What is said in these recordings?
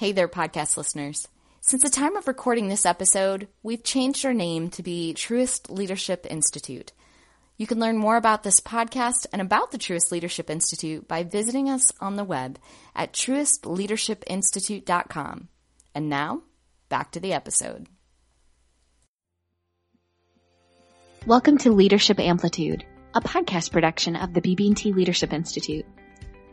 Hey there, podcast listeners. Since the time of recording this episode, we've changed our name to be Truist Leadership Institute. You can learn more about this podcast and about the Truist Leadership Institute by visiting us on the web at truistleadershipinstitute.com. And now, back to the episode. Welcome to Leadership Amplitude, a podcast production of the BB&T Leadership Institute.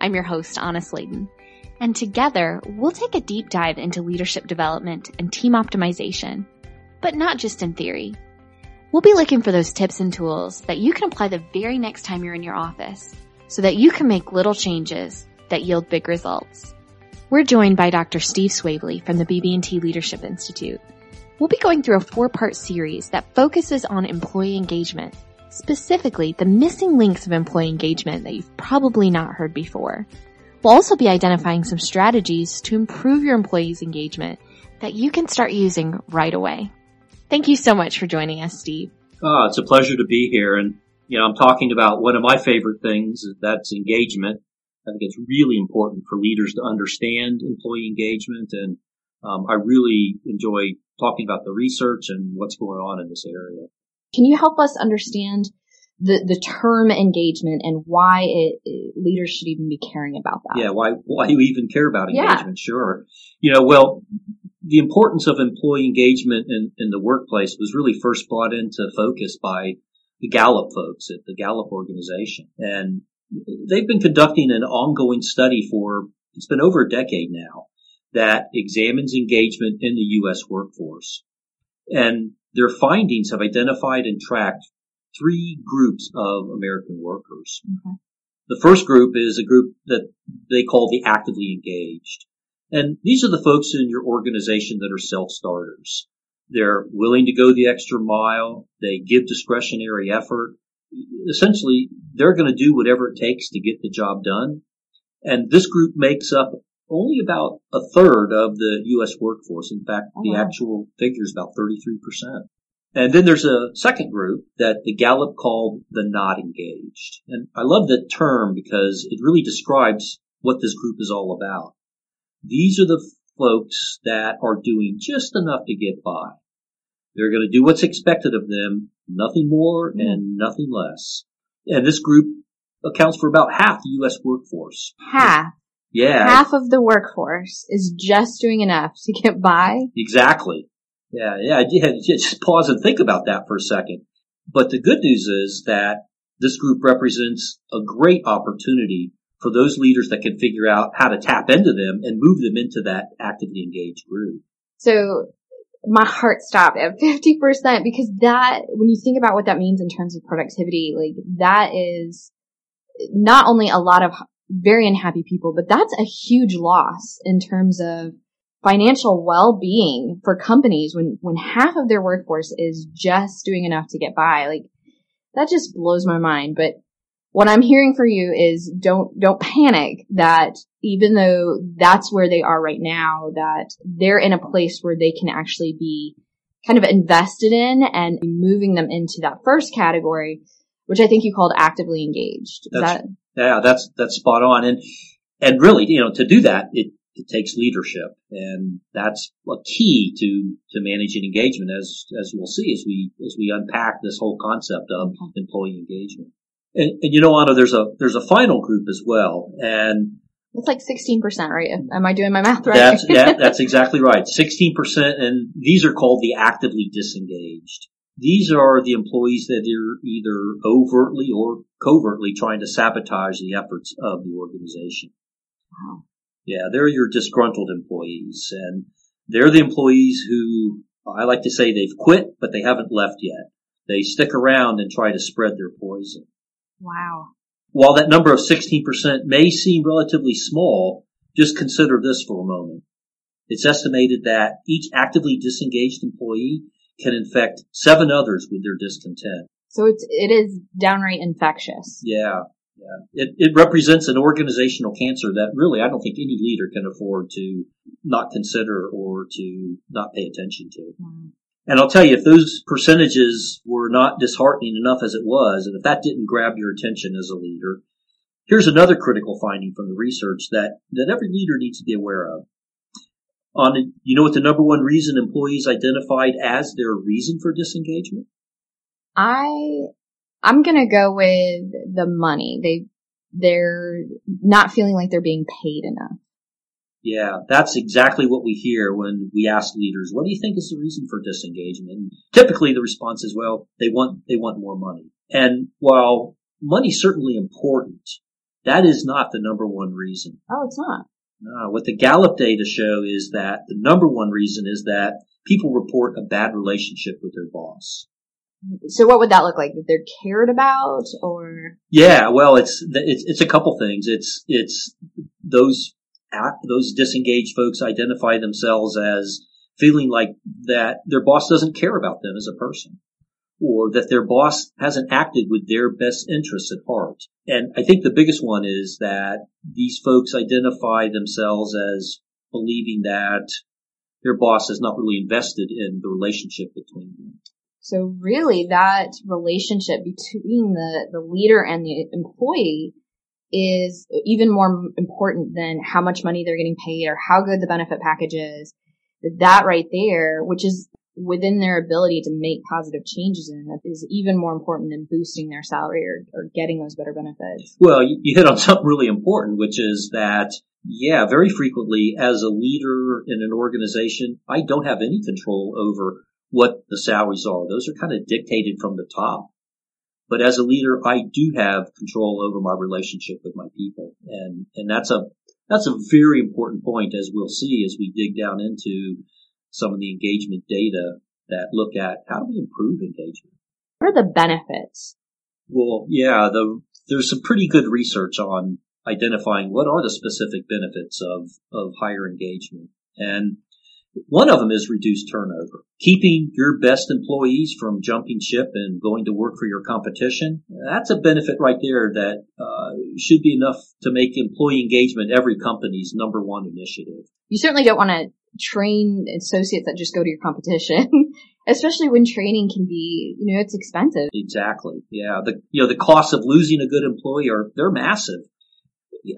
I'm your host, Anna Sladen and together we'll take a deep dive into leadership development and team optimization. But not just in theory. We'll be looking for those tips and tools that you can apply the very next time you're in your office so that you can make little changes that yield big results. We're joined by Dr. Steve Swavely from the BB&T Leadership Institute. We'll be going through a four-part series that focuses on employee engagement, specifically the missing links of employee engagement that you've probably not heard before. We'll also be identifying some strategies to improve your employees' engagement that you can start using right away. Thank you so much for joining us, Steve. Oh, it's a pleasure to be here. And, you know, I'm talking about one of my favorite things. That's engagement. I think it's really important for leaders to understand employee engagement. And um, I really enjoy talking about the research and what's going on in this area. Can you help us understand the, the term engagement and why it, it, leaders should even be caring about that. Yeah, why why you even care about engagement? Yeah. Sure, you know, well, the importance of employee engagement in, in the workplace was really first brought into focus by the Gallup folks at the Gallup organization, and they've been conducting an ongoing study for it's been over a decade now that examines engagement in the U.S. workforce, and their findings have identified and tracked three groups of American workers. Okay. The first group is a group that they call the actively engaged. And these are the folks in your organization that are self-starters. They're willing to go the extra mile. They give discretionary effort. Essentially, they're going to do whatever it takes to get the job done. And this group makes up only about a third of the U.S. workforce. In fact, oh, the actual figure is about 33%. And then there's a second group that the Gallup called the not engaged. And I love that term because it really describes what this group is all about. These are the folks that are doing just enough to get by. They're going to do what's expected of them, nothing more mm. and nothing less. And this group accounts for about half the U.S. workforce. Half? Yeah. Half of the workforce is just doing enough to get by? Exactly. Yeah, yeah, just pause and think about that for a second. But the good news is that this group represents a great opportunity for those leaders that can figure out how to tap into them and move them into that actively engaged group. So my heart stopped at 50% because that, when you think about what that means in terms of productivity, like that is not only a lot of very unhappy people, but that's a huge loss in terms of financial well-being for companies when, when half of their workforce is just doing enough to get by. Like that just blows my mind. But what I'm hearing for you is don't, don't panic that even though that's where they are right now, that they're in a place where they can actually be kind of invested in and moving them into that first category, which I think you called actively engaged. Is that's, that? Yeah, that's, that's spot on. And, and really, you know, to do that, it, it takes leadership, and that's a key to to managing engagement, as as we'll see as we as we unpack this whole concept of mm-hmm. employee engagement. And, and you know, Anna, there's a there's a final group as well, and it's like 16%, right? Am I doing my math right? That's, yeah, that's exactly right. 16%, and these are called the actively disengaged. These are the employees that are either overtly or covertly trying to sabotage the efforts of the organization. Wow. Yeah, they're your disgruntled employees and they're the employees who I like to say they've quit, but they haven't left yet. They stick around and try to spread their poison. Wow. While that number of 16% may seem relatively small, just consider this for a moment. It's estimated that each actively disengaged employee can infect seven others with their discontent. So it's, it is downright infectious. Yeah. Yeah. It, it represents an organizational cancer that really I don't think any leader can afford to not consider or to not pay attention to. Mm. And I'll tell you, if those percentages were not disheartening enough as it was, and if that didn't grab your attention as a leader, here's another critical finding from the research that, that every leader needs to be aware of. On, you know what the number one reason employees identified as their reason for disengagement? I, I'm gonna go with the money. They, they're not feeling like they're being paid enough. Yeah, that's exactly what we hear when we ask leaders, what do you think is the reason for disengagement? And typically the response is, well, they want, they want more money. And while money's certainly important, that is not the number one reason. Oh, it's not. No, what the Gallup data show is that the number one reason is that people report a bad relationship with their boss. So what would that look like? That they're cared about or? Yeah, well, it's, it's, it's a couple things. It's, it's those, those disengaged folks identify themselves as feeling like that their boss doesn't care about them as a person or that their boss hasn't acted with their best interests at heart. And I think the biggest one is that these folks identify themselves as believing that their boss has not really invested in the relationship between them. So really that relationship between the, the leader and the employee is even more important than how much money they're getting paid or how good the benefit package is. That right there, which is within their ability to make positive changes in that is even more important than boosting their salary or, or getting those better benefits. Well, you, you hit on something really important, which is that yeah, very frequently as a leader in an organization, I don't have any control over what the salaries are. Those are kind of dictated from the top. But as a leader, I do have control over my relationship with my people. And, and that's a, that's a very important point as we'll see as we dig down into some of the engagement data that look at how do we improve engagement. What are the benefits? Well, yeah, the, there's some pretty good research on identifying what are the specific benefits of, of higher engagement. And one of them is reduced turnover. Keeping your best employees from jumping ship and going to work for your competition, that's a benefit right there that uh, should be enough to make employee engagement every company's number one initiative. You certainly don't want to train associates that just go to your competition, especially when training can be, you know, it's expensive. Exactly. Yeah. The, you know, the costs of losing a good employee are, they're massive.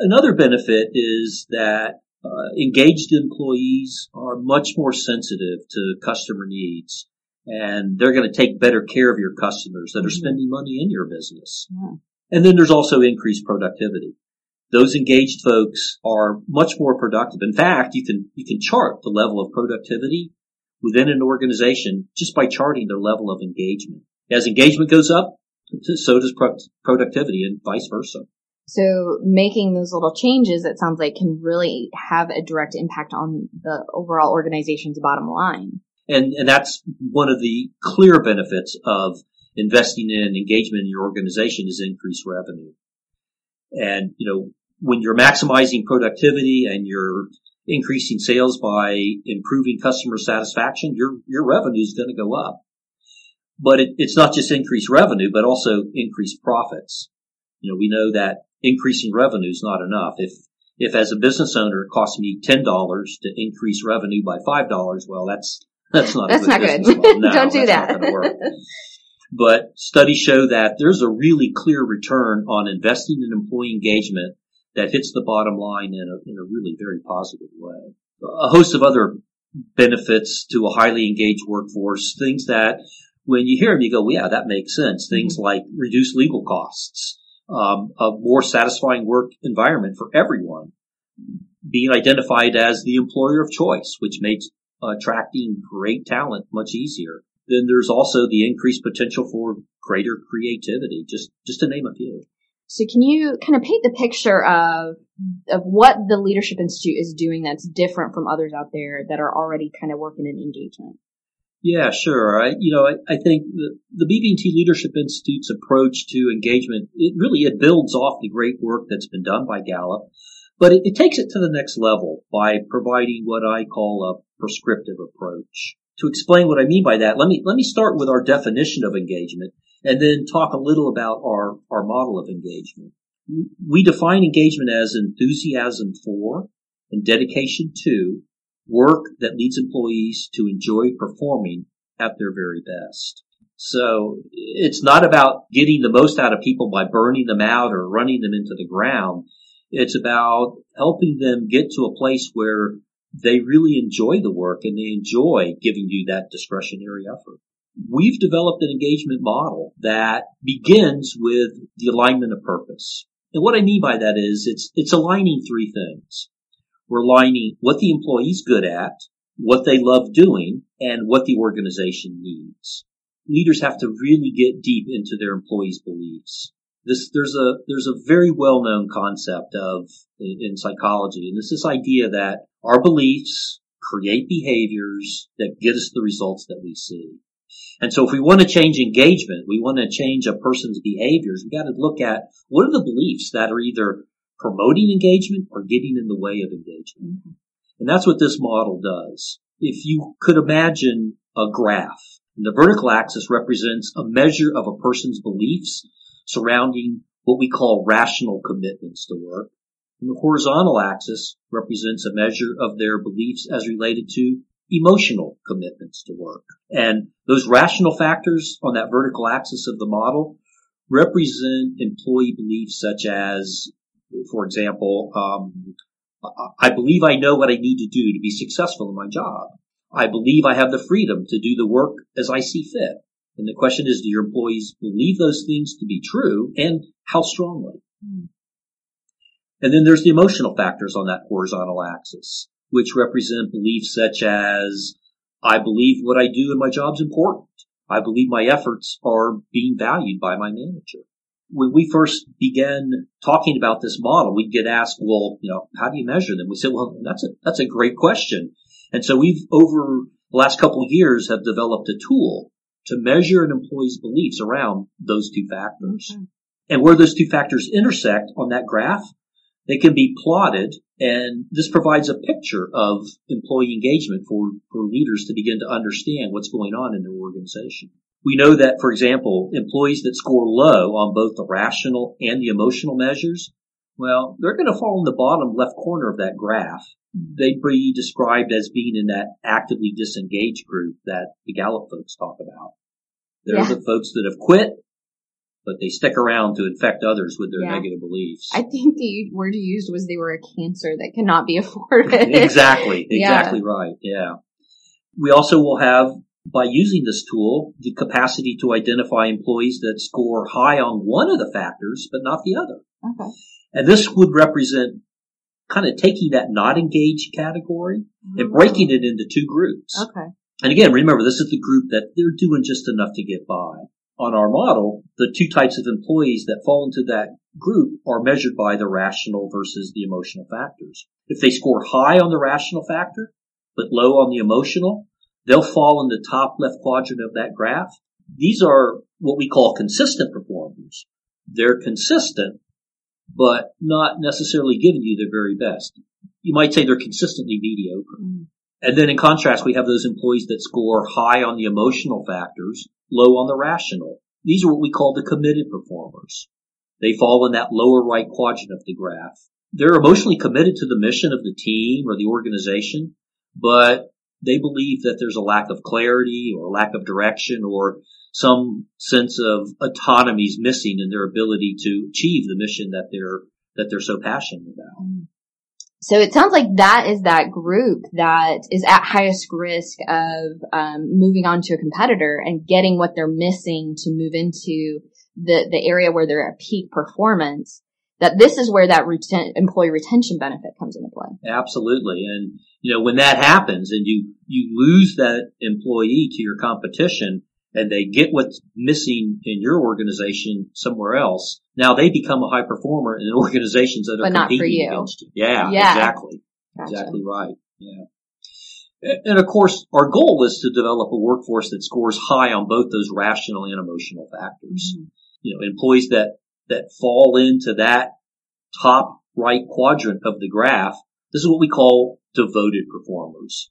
Another benefit is that uh, engaged employees are much more sensitive to customer needs and they're going to take better care of your customers that are mm-hmm. spending money in your business. Yeah. And then there's also increased productivity those engaged folks are much more productive. In fact, you can, you can chart the level of productivity within an organization just by charting their level of engagement. As engagement goes up, so does pro- productivity and vice versa. So making those little changes, it sounds like can really have a direct impact on the overall organization's bottom line. And, and that's one of the clear benefits of investing in engagement in your organization is increased revenue. And, you know, when you're maximizing productivity and you're increasing sales by improving customer satisfaction, your, your revenue is going to go up. But it, it's not just increased revenue, but also increased profits. You know, we know that increasing revenue is not enough. If, if as a business owner it costs me $10 to increase revenue by $5, well, that's, that's not that's good not good. No, Don't do that. but studies show that there's a really clear return on investing in employee engagement that hits the bottom line in a, in a really very positive way. A host of other benefits to a highly engaged workforce, things that when you hear them, you go, well, yeah, that makes sense. Things mm-hmm. like reduced legal costs, um, a more satisfying work environment for everyone, being identified as the employer of choice, which makes attracting great talent much easier. Then there's also the increased potential for greater creativity, just, just to name a few. So can you kind of paint the picture of of what the Leadership Institute is doing that's different from others out there that are already kind of working in engagement? Yeah, sure. I, you know, I, I think the, the BB&T Leadership Institute's approach to engagement, it really, it builds off the great work that's been done by Gallup, but it, it takes it to the next level by providing what I call a prescriptive approach. To explain what I mean by that, let me, let me start with our definition of engagement and then talk a little about our, our model of engagement. We define engagement as enthusiasm for and dedication to work that leads employees to enjoy performing at their very best. So it's not about getting the most out of people by burning them out or running them into the ground. It's about helping them get to a place where they really enjoy the work and they enjoy giving you that discretionary effort. We've developed an engagement model that begins with the alignment of purpose. And what I mean by that is it's, it's aligning three things. We're aligning what the employee's good at, what they love doing, and what the organization needs. Leaders have to really get deep into their employees' beliefs. This, there's a, there's a very well-known concept of, in psychology, and it's this idea that our beliefs create behaviors that get us the results that we see. And so if we want to change engagement, we want to change a person's behaviors, we got to look at what are the beliefs that are either promoting engagement or getting in the way of engagement. Mm-hmm. And that's what this model does. If you could imagine a graph, the vertical axis represents a measure of a person's beliefs surrounding what we call rational commitments to work. And the horizontal axis represents a measure of their beliefs as related to emotional commitments to work. And those rational factors on that vertical axis of the model represent employee beliefs such as, for example, um, I believe I know what I need to do to be successful in my job. I believe I have the freedom to do the work as I see fit. And the question is, do your employees believe those things to be true and how strongly? Mm. And then there's the emotional factors on that horizontal axis, which represent beliefs such as, I believe what I do in my job is important. I believe my efforts are being valued by my manager. When we first began talking about this model, we'd get asked, well, you know, how do you measure them? We said, well, that's a, that's a great question. And so we've over the last couple of years have developed a tool to measure an employee's beliefs around those two factors. Mm-hmm. And where those two factors intersect on that graph, they can be plotted and this provides a picture of employee engagement for, for leaders to begin to understand what's going on in their organization. We know that, for example, employees that score low on both the rational and the emotional measures, well, they're going to fall in the bottom left corner of that graph. Hmm. They'd be described as being in that actively disengaged group that the Gallup folks talk about. They're yeah. the folks that have quit but they stick around to infect others with their yeah. negative beliefs. I think the word you used was they were a cancer that cannot be afforded. exactly. Exactly yeah. right. Yeah. We also will have, by using this tool, the capacity to identify employees that score high on one of the factors, but not the other. Okay. And this would represent kind of taking that not engaged category mm-hmm. and breaking it into two groups. Okay. And again, remember, this is the group that they're doing just enough to get by on our model, the two types of employees that fall into that group are measured by the rational versus the emotional factors. If they score high on the rational factor, but low on the emotional, they'll fall in the top left quadrant of that graph. These are what we call consistent performers. They're consistent, but not necessarily giving you their very best. You might say they're consistently mediocre. Mm. And then in contrast, we have those employees that score high on the emotional factors, low on the rational. These are what we call the committed performers. They fall in that lower right quadrant of the graph. They're emotionally committed to the mission of the team or the organization, but they believe that there's a lack of clarity or lack of direction or some sense of autonomy is missing in their ability to achieve the mission that they're that they're so passionate about. So it sounds like that is that group that is at highest risk of um, moving on to a competitor and getting what they're missing to move into the the area where they're at peak performance. That this is where that reten- employee retention benefit comes into play. Absolutely, and you know when that happens and you you lose that employee to your competition, and they get what's missing in your organization somewhere else, now they become a high performer in organizations that are but competing you. against you. Yeah, yeah. exactly. Gotcha. Exactly right. Yeah. And of course, our goal is to develop a workforce that scores high on both those rational and emotional factors. Mm-hmm. You know, employees that, that fall into that top right quadrant of the graph, this is what we call devoted performers.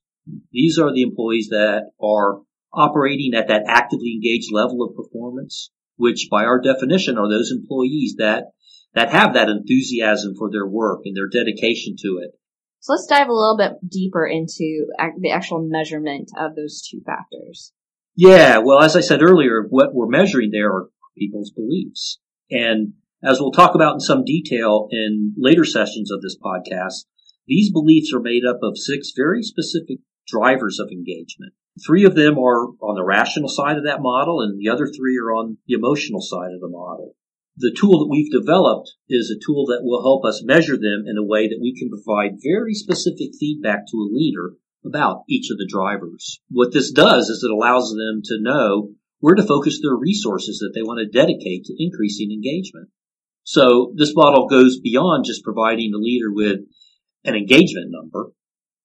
These are the employees that are operating at that actively engaged level of performance, which by our definition are those employees that, that have that enthusiasm for their work and their dedication to it. So let's dive a little bit deeper into the actual measurement of those two factors. Yeah, well, as I said earlier, what we're measuring there are people's beliefs. And as we'll talk about in some detail in later sessions of this podcast, These beliefs are made up of six very specific drivers of engagement. Three of them are on the rational side of that model and the other three are on the emotional side of the model. The tool that we've developed is a tool that will help us measure them in a way that we can provide very specific feedback to a leader about each of the drivers. What this does is it allows them to know where to focus their resources that they want to dedicate to increasing engagement. So this model goes beyond just providing the leader with an engagement number.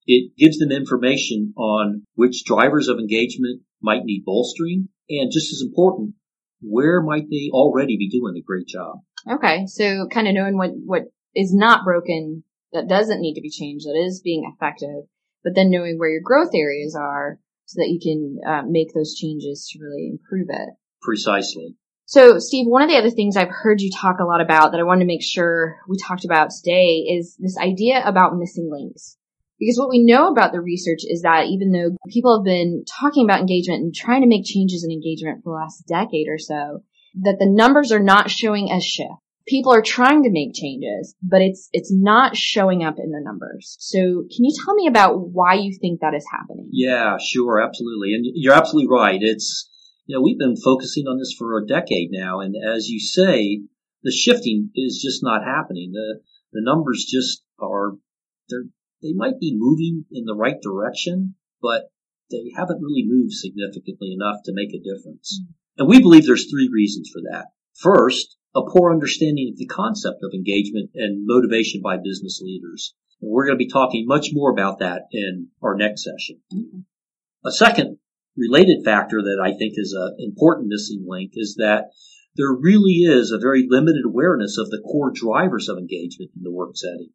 It gives them information on which drivers of engagement might need bolstering and just as important, where might they already be doing a great job? Okay. So kind of knowing what, what is not broken, that doesn't need to be changed, that is being effective, but then knowing where your growth areas are so that you can uh, make those changes to really improve it. Precisely. So, Steve, one of the other things I've heard you talk a lot about that I wanted to make sure we talked about today is this idea about missing links. Because what we know about the research is that even though people have been talking about engagement and trying to make changes in engagement for the last decade or so, that the numbers are not showing a shift. People are trying to make changes, but it's, it's not showing up in the numbers. So can you tell me about why you think that is happening? Yeah, sure. Absolutely. And you're absolutely right. It's, you know, we've been focusing on this for a decade now, and as you say, the shifting is just not happening. The the numbers just are they're they might be moving in the right direction, but they haven't really moved significantly enough to make a difference. Mm-hmm. And we believe there's three reasons for that. First, a poor understanding of the concept of engagement and motivation by business leaders. And we're going to be talking much more about that in our next session. Mm-hmm. A second related factor that I think is an important missing link is that there really is a very limited awareness of the core drivers of engagement in the work setting.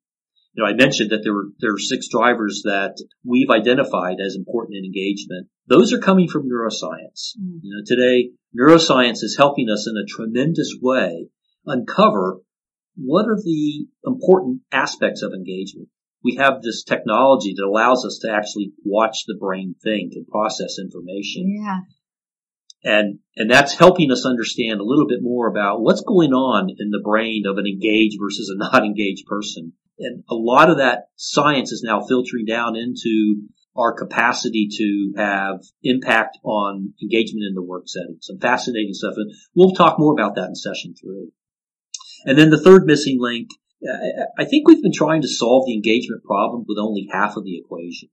You know, I mentioned that there were there are six drivers that we've identified as important in engagement. Those are coming from neuroscience. Mm. You know, today neuroscience is helping us in a tremendous way uncover what are the important aspects of engagement we have this technology that allows us to actually watch the brain think and process information. Yeah. And, and that's helping us understand a little bit more about what's going on in the brain of an engaged versus a not engaged person. And a lot of that science is now filtering down into our capacity to have impact on engagement in the work setting. Some fascinating stuff. And we'll talk more about that in session three. And then the third missing link uh, I think we've been trying to solve the engagement problem with only half of the equation.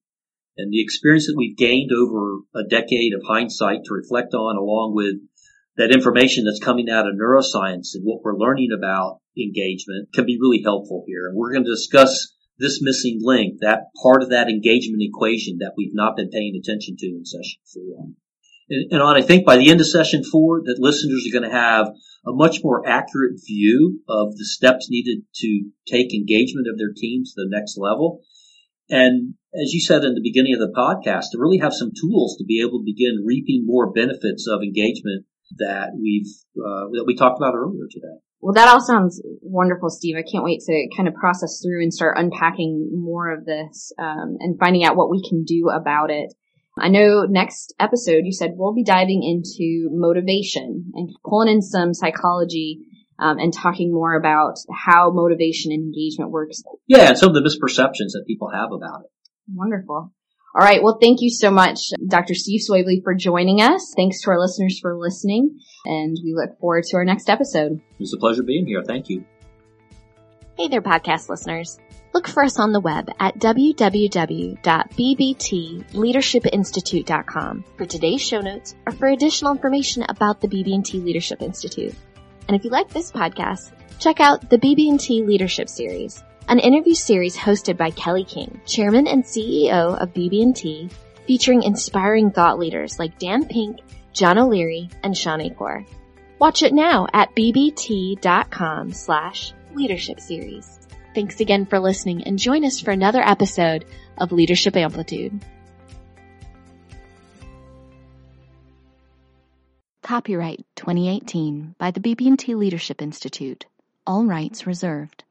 And the experience that we've gained over a decade of hindsight to reflect on along with that information that's coming out of neuroscience and what we're learning about engagement can be really helpful here. And we're going to discuss this missing link, that part of that engagement equation that we've not been paying attention to in session four. And, and on, I think by the end of session four, that listeners are going to have a much more accurate view of the steps needed to take engagement of their teams to the next level. And as you said in the beginning of the podcast, to really have some tools to be able to begin reaping more benefits of engagement that we've uh, that we talked about earlier today. Well, that all sounds wonderful, Steve. I can't wait to kind of process through and start unpacking more of this um, and finding out what we can do about it. I know next episode you said we'll be diving into motivation and pulling in some psychology um, and talking more about how motivation and engagement works. Yeah, and some of the misperceptions that people have about it. Wonderful. All right. Well, thank you so much, Dr. Steve Swavely, for joining us. Thanks to our listeners for listening, and we look forward to our next episode. It was a pleasure being here. Thank you. Hey there, podcast listeners. Look for us on the web at www.bbtleadershipinstitute.com for today's show notes or for additional information about the BB&T Leadership Institute. And if you like this podcast, check out the BB&T Leadership Series, an interview series hosted by Kelly King, Chairman and CEO of BB&T, featuring inspiring thought leaders like Dan Pink, John O'Leary, and Shawn Achor. Watch it now at bbt.com slash leadership series. Thanks again for listening and join us for another episode of Leadership Amplitude. Copyright 2018 by the BB&T Leadership Institute. All rights reserved.